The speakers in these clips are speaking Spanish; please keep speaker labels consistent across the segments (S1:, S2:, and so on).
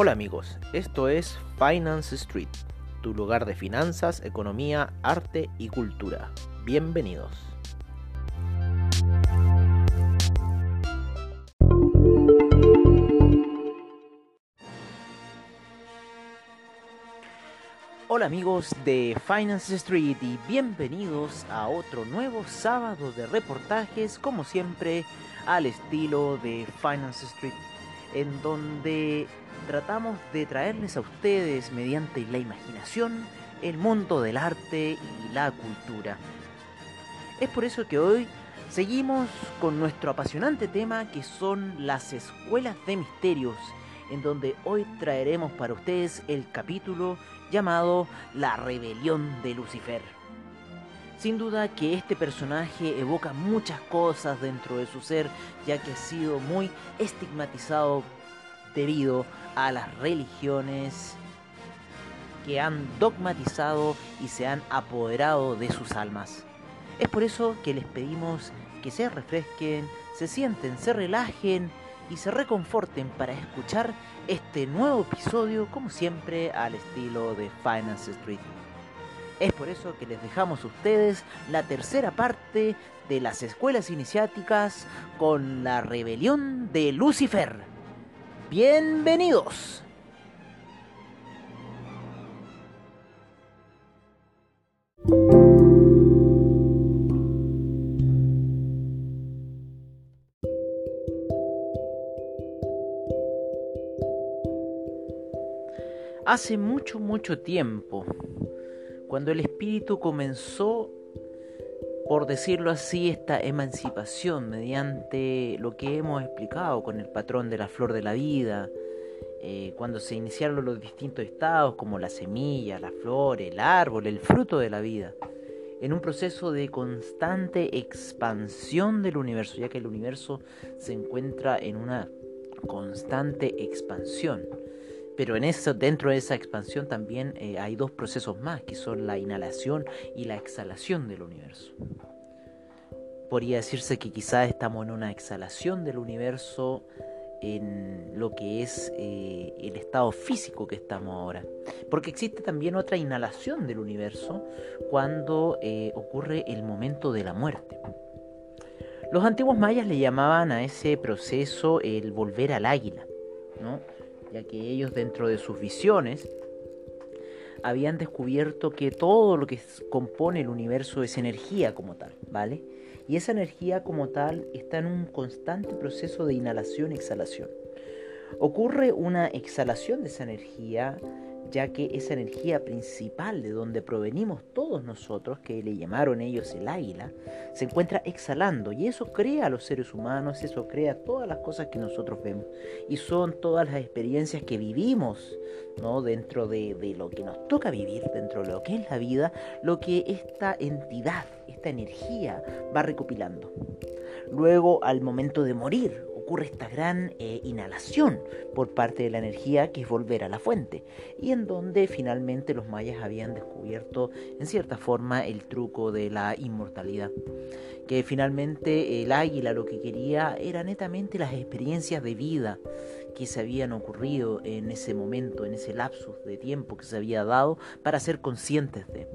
S1: Hola amigos, esto es Finance Street, tu lugar de finanzas, economía, arte y cultura. Bienvenidos. Hola amigos de Finance Street y bienvenidos a otro nuevo sábado de reportajes, como siempre, al estilo de Finance Street, en donde tratamos de traerles a ustedes mediante la imaginación el mundo del arte y la cultura. Es por eso que hoy seguimos con nuestro apasionante tema que son las escuelas de misterios, en donde hoy traeremos para ustedes el capítulo llamado La rebelión de Lucifer. Sin duda que este personaje evoca muchas cosas dentro de su ser, ya que ha sido muy estigmatizado debido a las religiones que han dogmatizado y se han apoderado de sus almas. Es por eso que les pedimos que se refresquen, se sienten, se relajen y se reconforten para escuchar este nuevo episodio, como siempre, al estilo de Finance Street. Es por eso que les dejamos a ustedes la tercera parte de las escuelas iniciáticas con la rebelión de Lucifer. Bienvenidos. Hace mucho, mucho tiempo, cuando el espíritu comenzó, por decirlo así, esta emancipación mediante lo que hemos explicado con el patrón de la flor de la vida, eh, cuando se iniciaron los distintos estados como la semilla, la flor, el árbol, el fruto de la vida, en un proceso de constante expansión del universo, ya que el universo se encuentra en una constante expansión. Pero en eso, dentro de esa expansión también eh, hay dos procesos más, que son la inhalación y la exhalación del universo. Podría decirse que quizás estamos en una exhalación del universo en lo que es eh, el estado físico que estamos ahora. Porque existe también otra inhalación del universo cuando eh, ocurre el momento de la muerte. Los antiguos mayas le llamaban a ese proceso el volver al águila, ¿no? Ya que ellos dentro de sus visiones habían descubierto que todo lo que compone el universo es energía como tal, ¿vale? Y esa energía como tal está en un constante proceso de inhalación-exhalación. Ocurre una exhalación de esa energía ya que esa energía principal de donde provenimos todos nosotros, que le llamaron ellos el águila, se encuentra exhalando y eso crea a los seres humanos, eso crea todas las cosas que nosotros vemos y son todas las experiencias que vivimos ¿no? dentro de, de lo que nos toca vivir, dentro de lo que es la vida, lo que esta entidad, esta energía va recopilando. Luego, al momento de morir, ocurre esta gran eh, inhalación por parte de la energía que es volver a la fuente y en donde finalmente los mayas habían descubierto en cierta forma el truco de la inmortalidad que finalmente el águila lo que quería era netamente las experiencias de vida que se habían ocurrido en ese momento, en ese lapsus de tiempo que se había dado para ser conscientes de.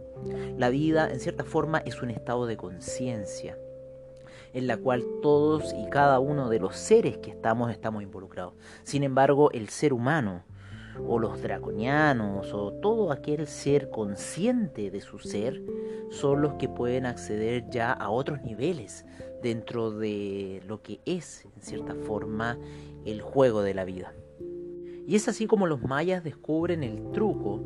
S1: La vida en cierta forma es un estado de conciencia en la cual todos y cada uno de los seres que estamos estamos involucrados. Sin embargo, el ser humano o los draconianos o todo aquel ser consciente de su ser son los que pueden acceder ya a otros niveles dentro de lo que es, en cierta forma, el juego de la vida. Y es así como los mayas descubren el truco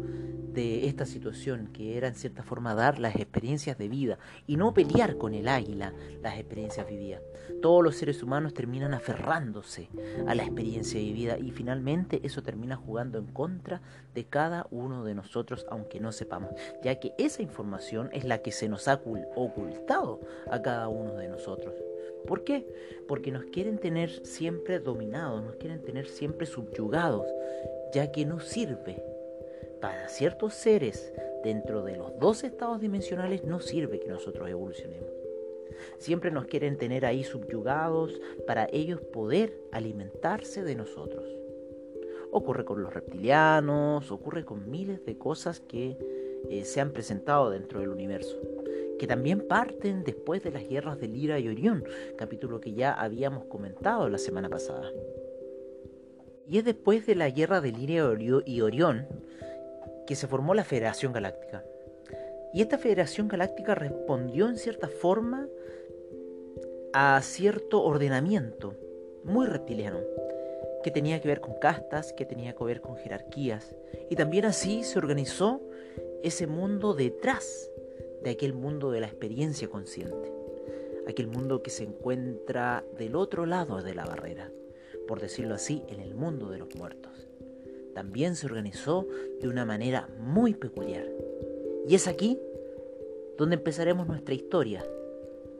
S1: de esta situación, que era en cierta forma dar las experiencias de vida y no pelear con el águila las experiencias vividas. Todos los seres humanos terminan aferrándose a la experiencia vivida y finalmente eso termina jugando en contra de cada uno de nosotros, aunque no sepamos, ya que esa información es la que se nos ha ocultado a cada uno de nosotros. ¿Por qué? Porque nos quieren tener siempre dominados, nos quieren tener siempre subyugados, ya que no sirve para ciertos seres dentro de los dos estados dimensionales no sirve que nosotros evolucionemos. Siempre nos quieren tener ahí subyugados para ellos poder alimentarse de nosotros. Ocurre con los reptilianos, ocurre con miles de cosas que eh, se han presentado dentro del universo, que también parten después de las guerras de Lira y Orión, capítulo que ya habíamos comentado la semana pasada. Y es después de la guerra de Lira y Orión que se formó la Federación Galáctica. Y esta Federación Galáctica respondió en cierta forma a cierto ordenamiento muy reptiliano, que tenía que ver con castas, que tenía que ver con jerarquías. Y también así se organizó ese mundo detrás de aquel mundo de la experiencia consciente, aquel mundo que se encuentra del otro lado de la barrera, por decirlo así, en el mundo de los muertos. También se organizó de una manera muy peculiar. Y es aquí donde empezaremos nuestra historia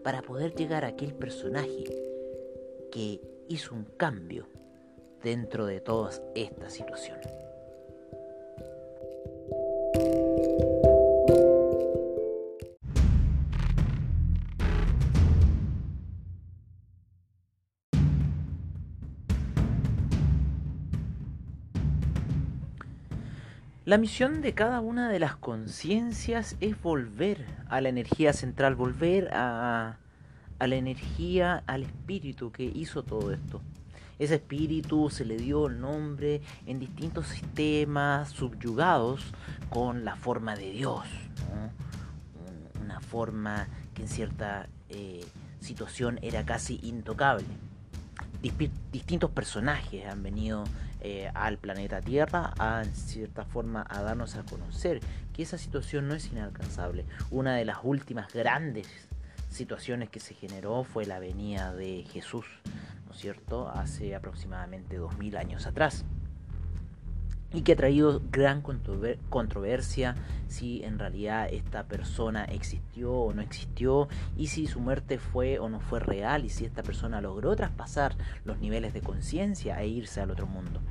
S1: para poder llegar a aquel personaje que hizo un cambio dentro de toda esta situación. La misión de cada una de las conciencias es volver a la energía central, volver a, la energía, al espíritu que hizo todo esto. Ese espíritu se le dio nombre en distintos sistemas subyugados con la forma de Dios. Una forma que en cierta eh, situación era casi intocable. distintos personajes han venido eh, al planeta Tierra a en cierta forma a darnos a conocer que esa situación no es inalcanzable. Una de las últimas grandes situaciones que se generó fue la venida de Jesús, ¿no es cierto?, hace aproximadamente 2000 años atrás. Y que ha traído gran controversia si en realidad esta persona existió o no existió, y si su muerte fue o no fue real, y si esta persona logró traspasar los niveles de conciencia e irse al otro mundo.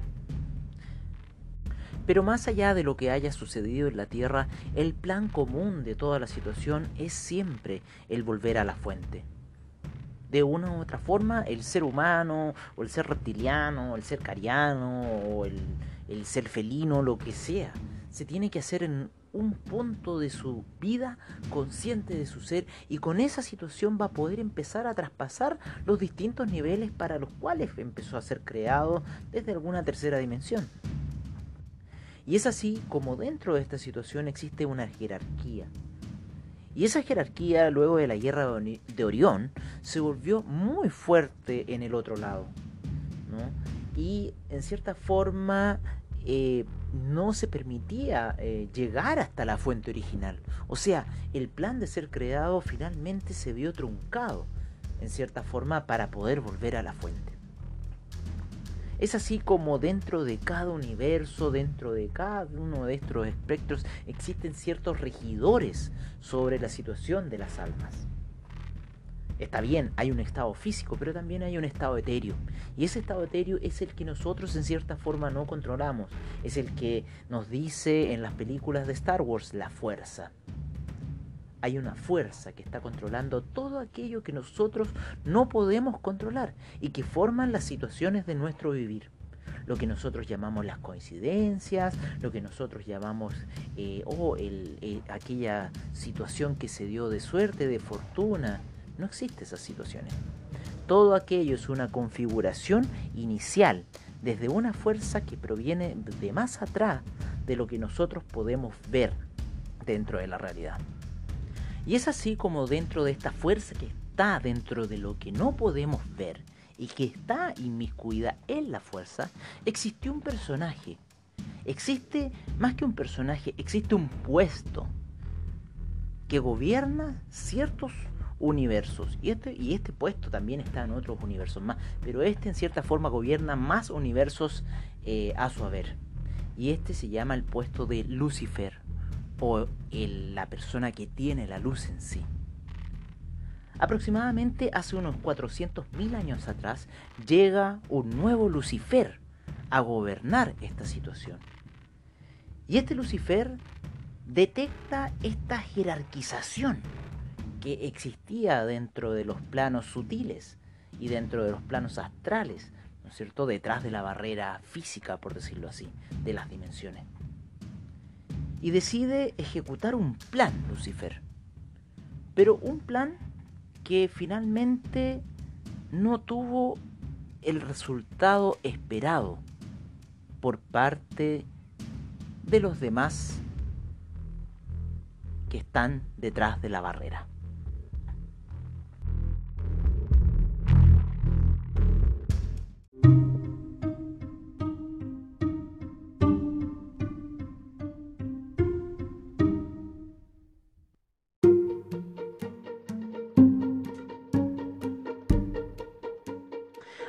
S1: Pero más allá de lo que haya sucedido en la Tierra, el plan común de toda la situación es siempre el volver a la fuente. De una u otra forma, el ser humano, o el ser reptiliano, o el ser cariano, o el, el ser felino, lo que sea, se tiene que hacer en un punto de su vida consciente de su ser y con esa situación va a poder empezar a traspasar los distintos niveles para los cuales empezó a ser creado desde alguna tercera dimensión. Y es así como dentro de esta situación existe una jerarquía. Y esa jerarquía, luego de la guerra de Orión, se volvió muy fuerte en el otro lado. Y en cierta forma eh, no se permitía eh, llegar hasta la fuente original. O sea, el plan de ser creado finalmente se vio truncado, en cierta forma, para poder volver a la fuente. Es así como dentro de cada universo, dentro de cada uno de estos espectros, existen ciertos regidores sobre la situación de las almas. Está bien, hay un estado físico, pero también hay un estado etéreo. Y ese estado etéreo es el que nosotros en cierta forma no controlamos. Es el que nos dice en las películas de Star Wars la fuerza hay una fuerza que está controlando todo aquello que nosotros no podemos controlar y que forman las situaciones de nuestro vivir. Lo que nosotros llamamos las coincidencias, lo que nosotros llamamos eh, o eh, aquella situación que se dio de suerte, de fortuna. No existe esas situaciones. Todo aquello es una configuración inicial desde una fuerza que proviene de más atrás de lo que nosotros podemos ver dentro de la realidad. Y es así como dentro de esta fuerza que está dentro de lo que no podemos ver y que está inmiscuida en la fuerza, existió un personaje. Existe, más que un personaje, existe un puesto que gobierna ciertos universos. Y este, y este puesto también está en otros universos más. Pero este en cierta forma gobierna más universos eh, a su haber. Y este se llama el puesto de Lucifer o la persona que tiene la luz en sí. Aproximadamente hace unos 400.000 años atrás llega un nuevo Lucifer a gobernar esta situación. Y este Lucifer detecta esta jerarquización que existía dentro de los planos sutiles y dentro de los planos astrales, ¿no es cierto?, detrás de la barrera física, por decirlo así, de las dimensiones. Y decide ejecutar un plan, Lucifer. Pero un plan que finalmente no tuvo el resultado esperado por parte de los demás que están detrás de la barrera.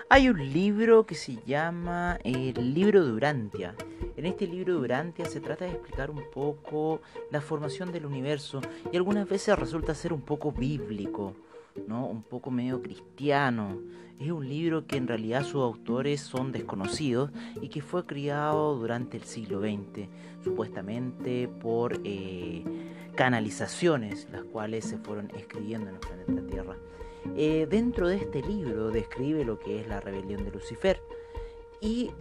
S1: Hay un libro que se llama El libro de Urantia. En este libro de Urantia se trata de explicar un poco la formación del universo y algunas veces resulta ser un poco bíblico, ¿no? un poco medio cristiano. Es un libro que en realidad sus autores son desconocidos y que fue criado durante el siglo XX, supuestamente por eh, canalizaciones, las cuales se fueron escribiendo en el planeta Tierra. Eh, dentro de este libro describe lo que es la rebelión de Lucifer. Y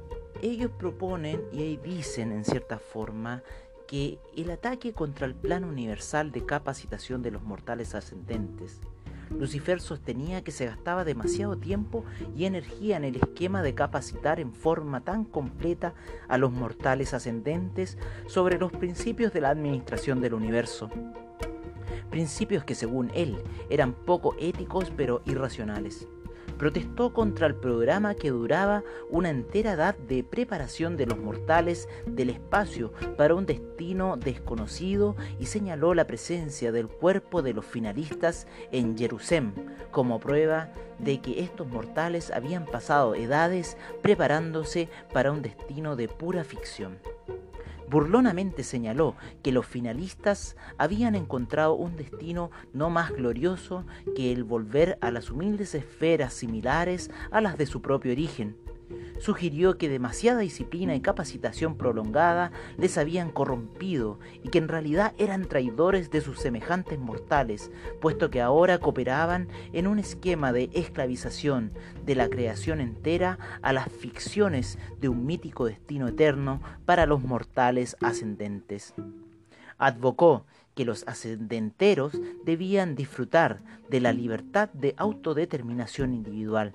S1: ellos proponen y ahí dicen en cierta forma que el ataque contra el plan universal de capacitación de los mortales ascendentes. Lucifer sostenía que se gastaba demasiado tiempo y energía en el esquema de capacitar en forma tan completa a los mortales ascendentes sobre los principios de la administración del universo principios que según él eran poco éticos pero irracionales. Protestó contra el programa que duraba una entera edad de preparación de los mortales del espacio para un destino desconocido y señaló la presencia del cuerpo de los finalistas en Jerusalén como prueba de que estos mortales habían pasado edades preparándose para un destino de pura ficción burlonamente señaló que los finalistas habían encontrado un destino no más glorioso que el volver a las humildes esferas similares a las de su propio origen, sugirió que demasiada disciplina y capacitación prolongada les habían corrompido y que en realidad eran traidores de sus semejantes mortales, puesto que ahora cooperaban en un esquema de esclavización de la creación entera a las ficciones de un mítico destino eterno para los mortales ascendentes. Advocó que los ascendenteros debían disfrutar de la libertad de autodeterminación individual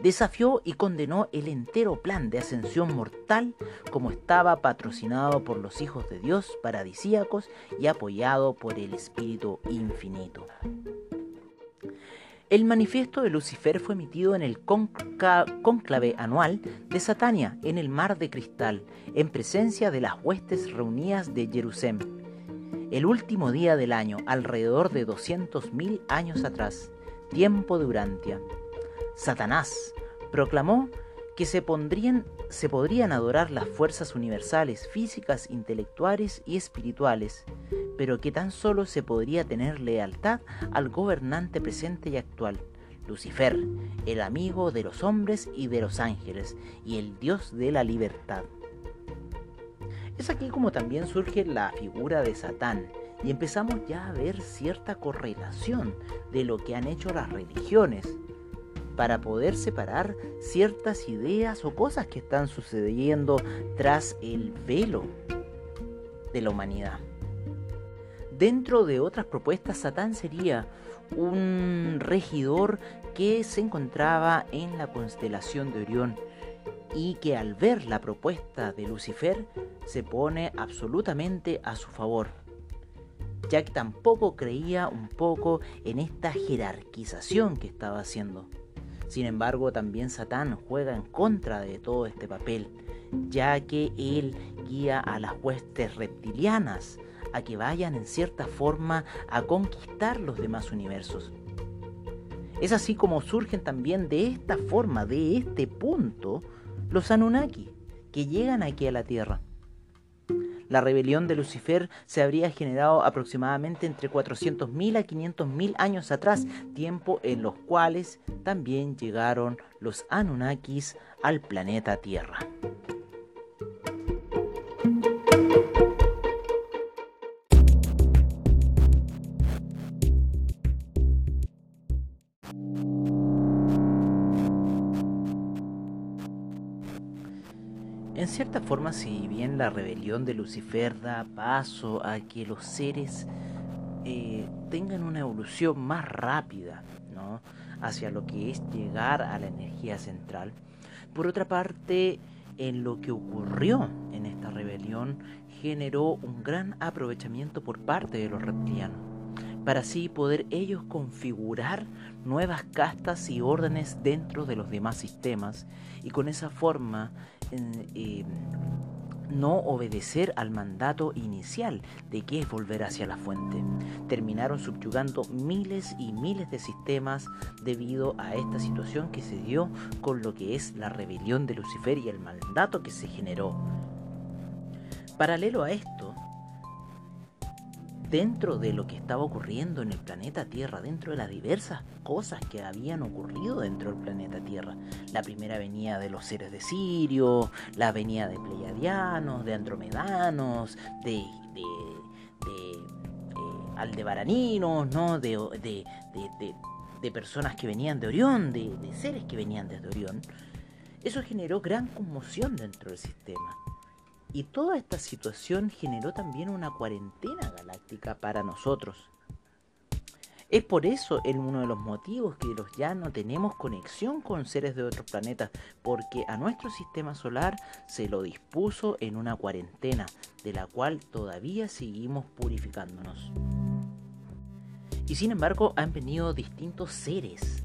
S1: desafió y condenó el entero plan de ascensión mortal como estaba patrocinado por los hijos de Dios paradisíacos y apoyado por el Espíritu Infinito. El manifiesto de Lucifer fue emitido en el cónclave anual de Satania en el Mar de Cristal, en presencia de las huestes reunidas de Jerusalén. El último día del año, alrededor de 200.000 años atrás, tiempo de Urantia. Satanás proclamó que se, pondrían, se podrían adorar las fuerzas universales, físicas, intelectuales y espirituales, pero que tan solo se podría tener lealtad al gobernante presente y actual, Lucifer, el amigo de los hombres y de los ángeles, y el Dios de la libertad. Es aquí como también surge la figura de Satán, y empezamos ya a ver cierta correlación de lo que han hecho las religiones para poder separar ciertas ideas o cosas que están sucediendo tras el velo de la humanidad. Dentro de otras propuestas, Satán sería un regidor que se encontraba en la constelación de Orión y que al ver la propuesta de Lucifer se pone absolutamente a su favor, ya que tampoco creía un poco en esta jerarquización que estaba haciendo. Sin embargo, también Satán juega en contra de todo este papel, ya que él guía a las huestes reptilianas a que vayan en cierta forma a conquistar los demás universos. Es así como surgen también de esta forma, de este punto, los Anunnaki, que llegan aquí a la Tierra. La rebelión de Lucifer se habría generado aproximadamente entre 400.000 a 500.000 años atrás, tiempo en los cuales también llegaron los Anunnakis al planeta Tierra. En cierta forma, si la rebelión de Lucifer da paso a que los seres eh, tengan una evolución más rápida, ¿no? hacia lo que es llegar a la energía central. Por otra parte, en lo que ocurrió en esta rebelión generó un gran aprovechamiento por parte de los reptilianos, para así poder ellos configurar nuevas castas y órdenes dentro de los demás sistemas y con esa forma eh, no obedecer al mandato inicial de que es volver hacia la fuente. Terminaron subyugando miles y miles de sistemas debido a esta situación que se dio con lo que es la rebelión de Lucifer y el mandato que se generó. Paralelo a esto, dentro de lo que estaba ocurriendo en el planeta Tierra, dentro de las diversas cosas que habían ocurrido dentro del planeta Tierra. La primera venía de los seres de Sirio, la venía de Pleiadianos, de Andromedanos, de, de, eh, aldebaraninos, ¿no? de, de, de, personas que venían de Orión, de seres que venían desde Orión. Eso generó gran conmoción dentro del sistema. Y toda esta situación generó también una cuarentena galáctica para nosotros. Es por eso el, uno de los motivos que los ya no tenemos conexión con seres de otros planetas, porque a nuestro sistema solar se lo dispuso en una cuarentena, de la cual todavía seguimos purificándonos. Y sin embargo han venido distintos seres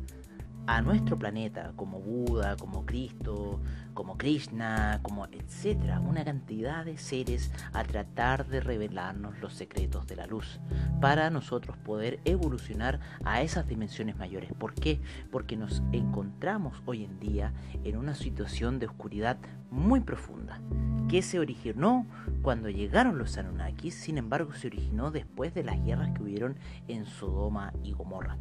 S1: a nuestro planeta, como Buda, como Cristo, como Krishna, como etcétera, una cantidad de seres a tratar de revelarnos los secretos de la luz para nosotros poder evolucionar a esas dimensiones mayores. ¿Por qué? Porque nos encontramos hoy en día en una situación de oscuridad muy profunda que se originó cuando llegaron los Anunnakis, sin embargo se originó después de las guerras que hubieron en Sodoma y Gomorra.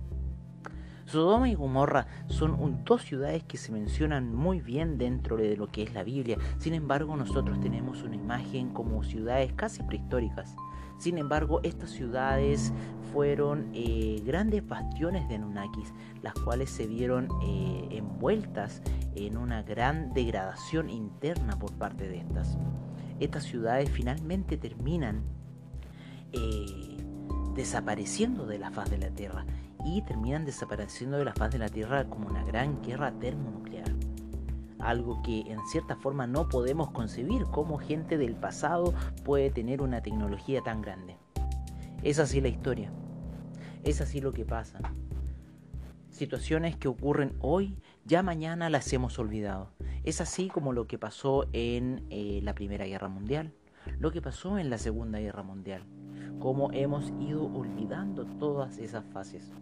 S1: Sodoma y Gomorra son dos ciudades que se mencionan muy bien dentro de lo que es la Biblia. Sin embargo, nosotros tenemos una imagen como ciudades casi prehistóricas. Sin embargo, estas ciudades fueron eh, grandes bastiones de Anunnakis, las cuales se vieron eh, envueltas en una gran degradación interna por parte de estas. Estas ciudades finalmente terminan eh, desapareciendo de la faz de la Tierra y terminan desapareciendo de la faz de la Tierra como una gran guerra termonuclear. Algo que en cierta forma no podemos concebir cómo gente del pasado puede tener una tecnología tan grande. Es así la historia. Es así lo que pasa. Situaciones que ocurren hoy, ya mañana las hemos olvidado. Es así como lo que pasó en eh, la Primera Guerra Mundial, lo que pasó en la Segunda Guerra Mundial, cómo hemos ido olvidando todas esas fases.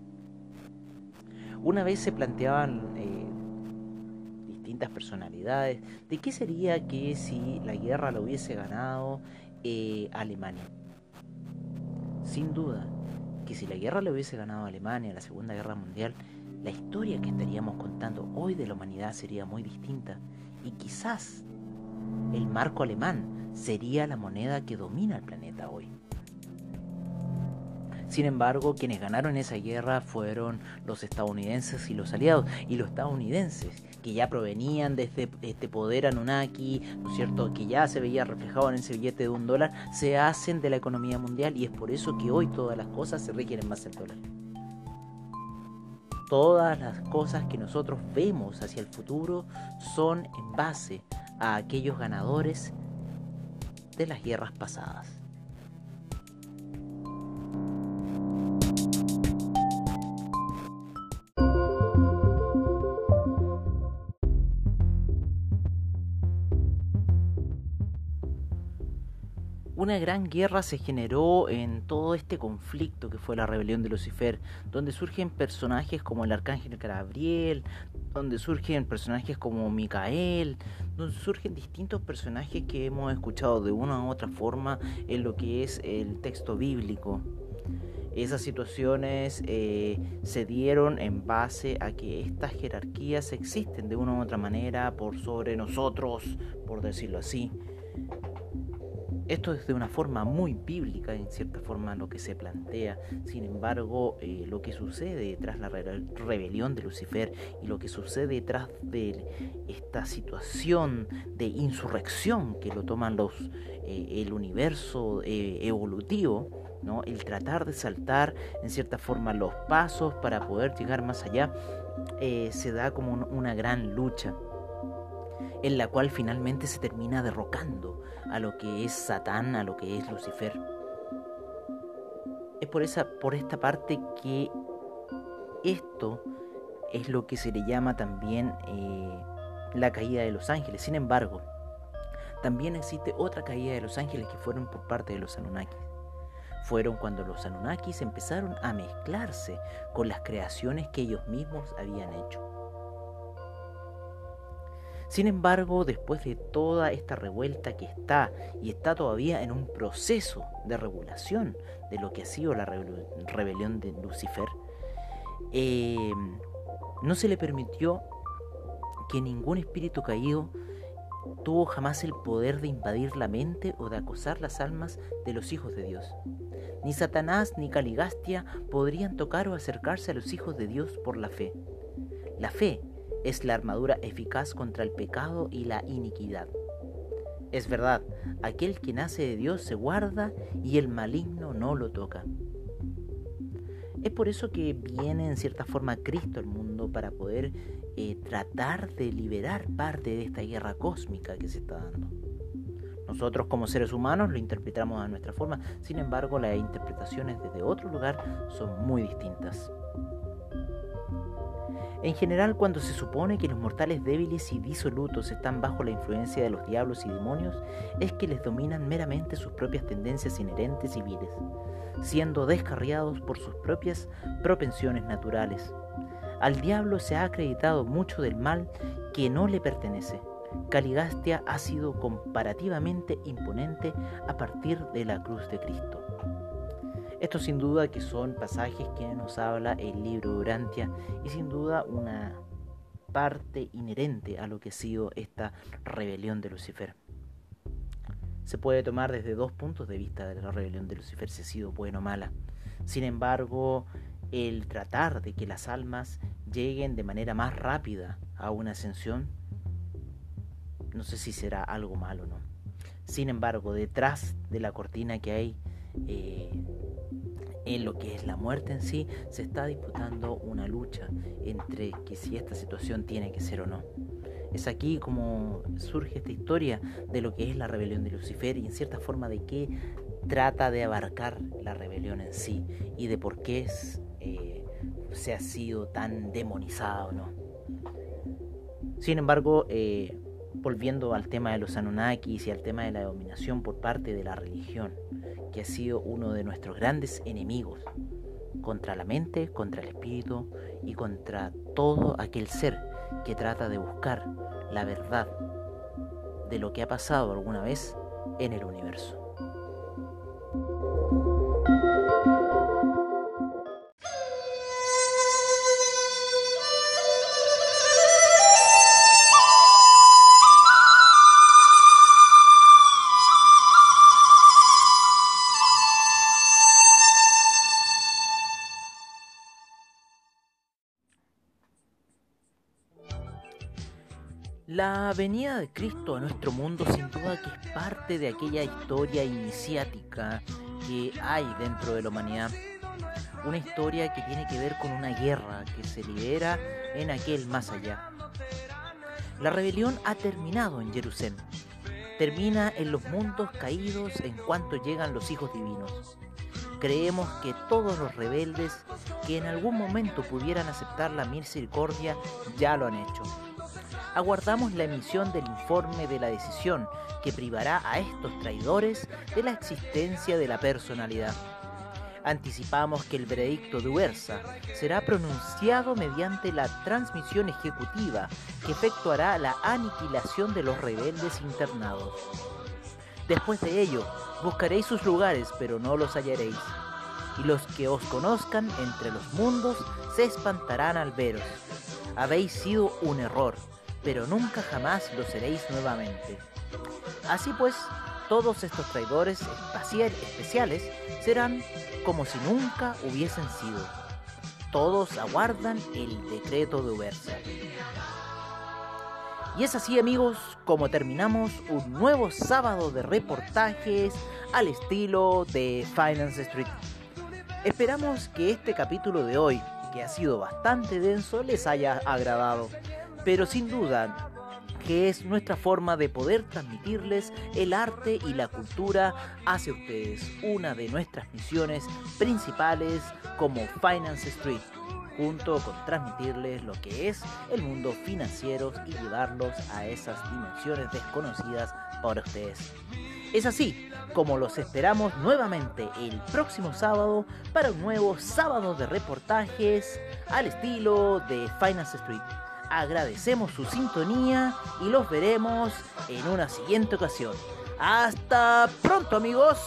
S1: Una vez se planteaban eh, distintas personalidades de qué sería que si la guerra la hubiese ganado eh, Alemania. Sin duda, que si la guerra la hubiese ganado Alemania, la Segunda Guerra Mundial, la historia que estaríamos contando hoy de la humanidad sería muy distinta. Y quizás el marco alemán sería la moneda que domina el planeta hoy. Sin embargo, quienes ganaron esa guerra fueron los estadounidenses y los aliados. Y los estadounidenses, que ya provenían de este, este poder Anunnaki, ¿no es cierto?, que ya se veía reflejado en ese billete de un dólar, se hacen de la economía mundial y es por eso que hoy todas las cosas se requieren más el dólar. Todas las cosas que nosotros vemos hacia el futuro son en base a aquellos ganadores de las guerras pasadas. Una gran guerra se generó en todo este conflicto que fue la rebelión de Lucifer, donde surgen personajes como el arcángel Gabriel, donde surgen personajes como Micael, donde surgen distintos personajes que hemos escuchado de una u otra forma en lo que es el texto bíblico. Esas situaciones eh, se dieron en base a que estas jerarquías existen de una u otra manera por sobre nosotros, por decirlo así. Esto es de una forma muy bíblica, en cierta forma, lo que se plantea. Sin embargo, eh, lo que sucede tras la rebelión de Lucifer y lo que sucede detrás de esta situación de insurrección que lo toman los, eh, el universo eh, evolutivo, ¿no? el tratar de saltar en cierta forma los pasos para poder llegar más allá, se da como una gran lucha en la cual finalmente se termina derrocando a lo que es Satán, a lo que es Lucifer. Es por, esa, por esta parte que esto es lo que se le llama también eh, la caída de los ángeles. Sin embargo, también existe otra caída de los ángeles que fueron por parte de los Anunnakis. Fueron cuando los Anunnakis empezaron a mezclarse con las creaciones que ellos mismos habían hecho. Sin embargo, después de toda esta revuelta que está y está todavía en un proceso de regulación de lo que ha sido la rebelión de Lucifer, eh, no se le permitió que ningún espíritu caído tuvo jamás el poder de invadir la mente o de acosar las almas de los hijos de Dios. Ni Satanás ni Caligastia podrían tocar o acercarse a los hijos de Dios por la fe. La fe es la armadura eficaz contra el pecado y la iniquidad. Es verdad, aquel que nace de Dios se guarda y el maligno no lo toca. Es por eso que viene en cierta forma Cristo al mundo para poder eh, tratar de liberar parte de esta guerra cósmica que se está dando. Nosotros como seres humanos lo interpretamos a nuestra forma, sin embargo las interpretaciones desde otro lugar son muy distintas. En general, cuando se supone que los mortales débiles y disolutos están bajo la influencia de los diablos y demonios, es que les dominan meramente sus propias tendencias inherentes y viles, siendo descarriados por sus propias propensiones naturales. Al diablo se ha acreditado mucho del mal que no le pertenece. Caligastia ha sido comparativamente imponente a partir de la cruz de Cristo. Estos sin duda que son pasajes que nos habla el libro de Urantia y sin duda una parte inherente a lo que ha sido esta rebelión de Lucifer. Se puede tomar desde dos puntos de vista de la rebelión de Lucifer, si ha sido buena o mala. Sin embargo, el tratar de que las almas lleguen de manera más rápida a una ascensión, no sé si será algo malo o no. Sin embargo, detrás de la cortina que hay eh, en lo que es la muerte en sí, se está disputando una lucha entre que si esta situación tiene que ser o no. Es aquí como surge esta historia de lo que es la rebelión de Lucifer y en cierta forma de qué trata de abarcar la rebelión en sí y de por qué eh, se ha sido tan demonizada o no. Sin embargo, eh, volviendo al tema de los Anunnakis y al tema de la dominación por parte de la religión, que ha sido uno de nuestros grandes enemigos contra la mente, contra el espíritu y contra todo aquel ser que trata de buscar la verdad de lo que ha pasado alguna vez en el universo. La venida de Cristo a nuestro mundo sin duda que es parte de aquella historia iniciática que hay dentro de la humanidad. Una historia que tiene que ver con una guerra que se libera en aquel más allá. La rebelión ha terminado en Jerusalén. Termina en los mundos caídos en cuanto llegan los hijos divinos. Creemos que todos los rebeldes que en algún momento pudieran aceptar la misericordia ya lo han hecho aguardamos la emisión del informe de la decisión que privará a estos traidores de la existencia de la personalidad. Anticipamos que el veredicto de Uerza será pronunciado mediante la transmisión ejecutiva que efectuará la aniquilación de los rebeldes internados. Después de ello, buscaréis sus lugares, pero no los hallaréis. Y los que os conozcan entre los mundos se espantarán al veros. Habéis sido un error, pero nunca jamás lo seréis nuevamente. Así pues, todos estos traidores especiales serán como si nunca hubiesen sido. Todos aguardan el decreto de Ubersa. Y es así amigos como terminamos un nuevo sábado de reportajes al estilo de Finance Street. Esperamos que este capítulo de hoy, que ha sido bastante denso, les haya agradado. Pero sin duda, que es nuestra forma de poder transmitirles el arte y la cultura hacia ustedes, una de nuestras misiones principales como Finance Street junto con transmitirles lo que es el mundo financiero y llevarlos a esas dimensiones desconocidas para ustedes. Es así como los esperamos nuevamente el próximo sábado para un nuevo sábado de reportajes al estilo de Finance Street. Agradecemos su sintonía y los veremos en una siguiente ocasión. Hasta pronto amigos.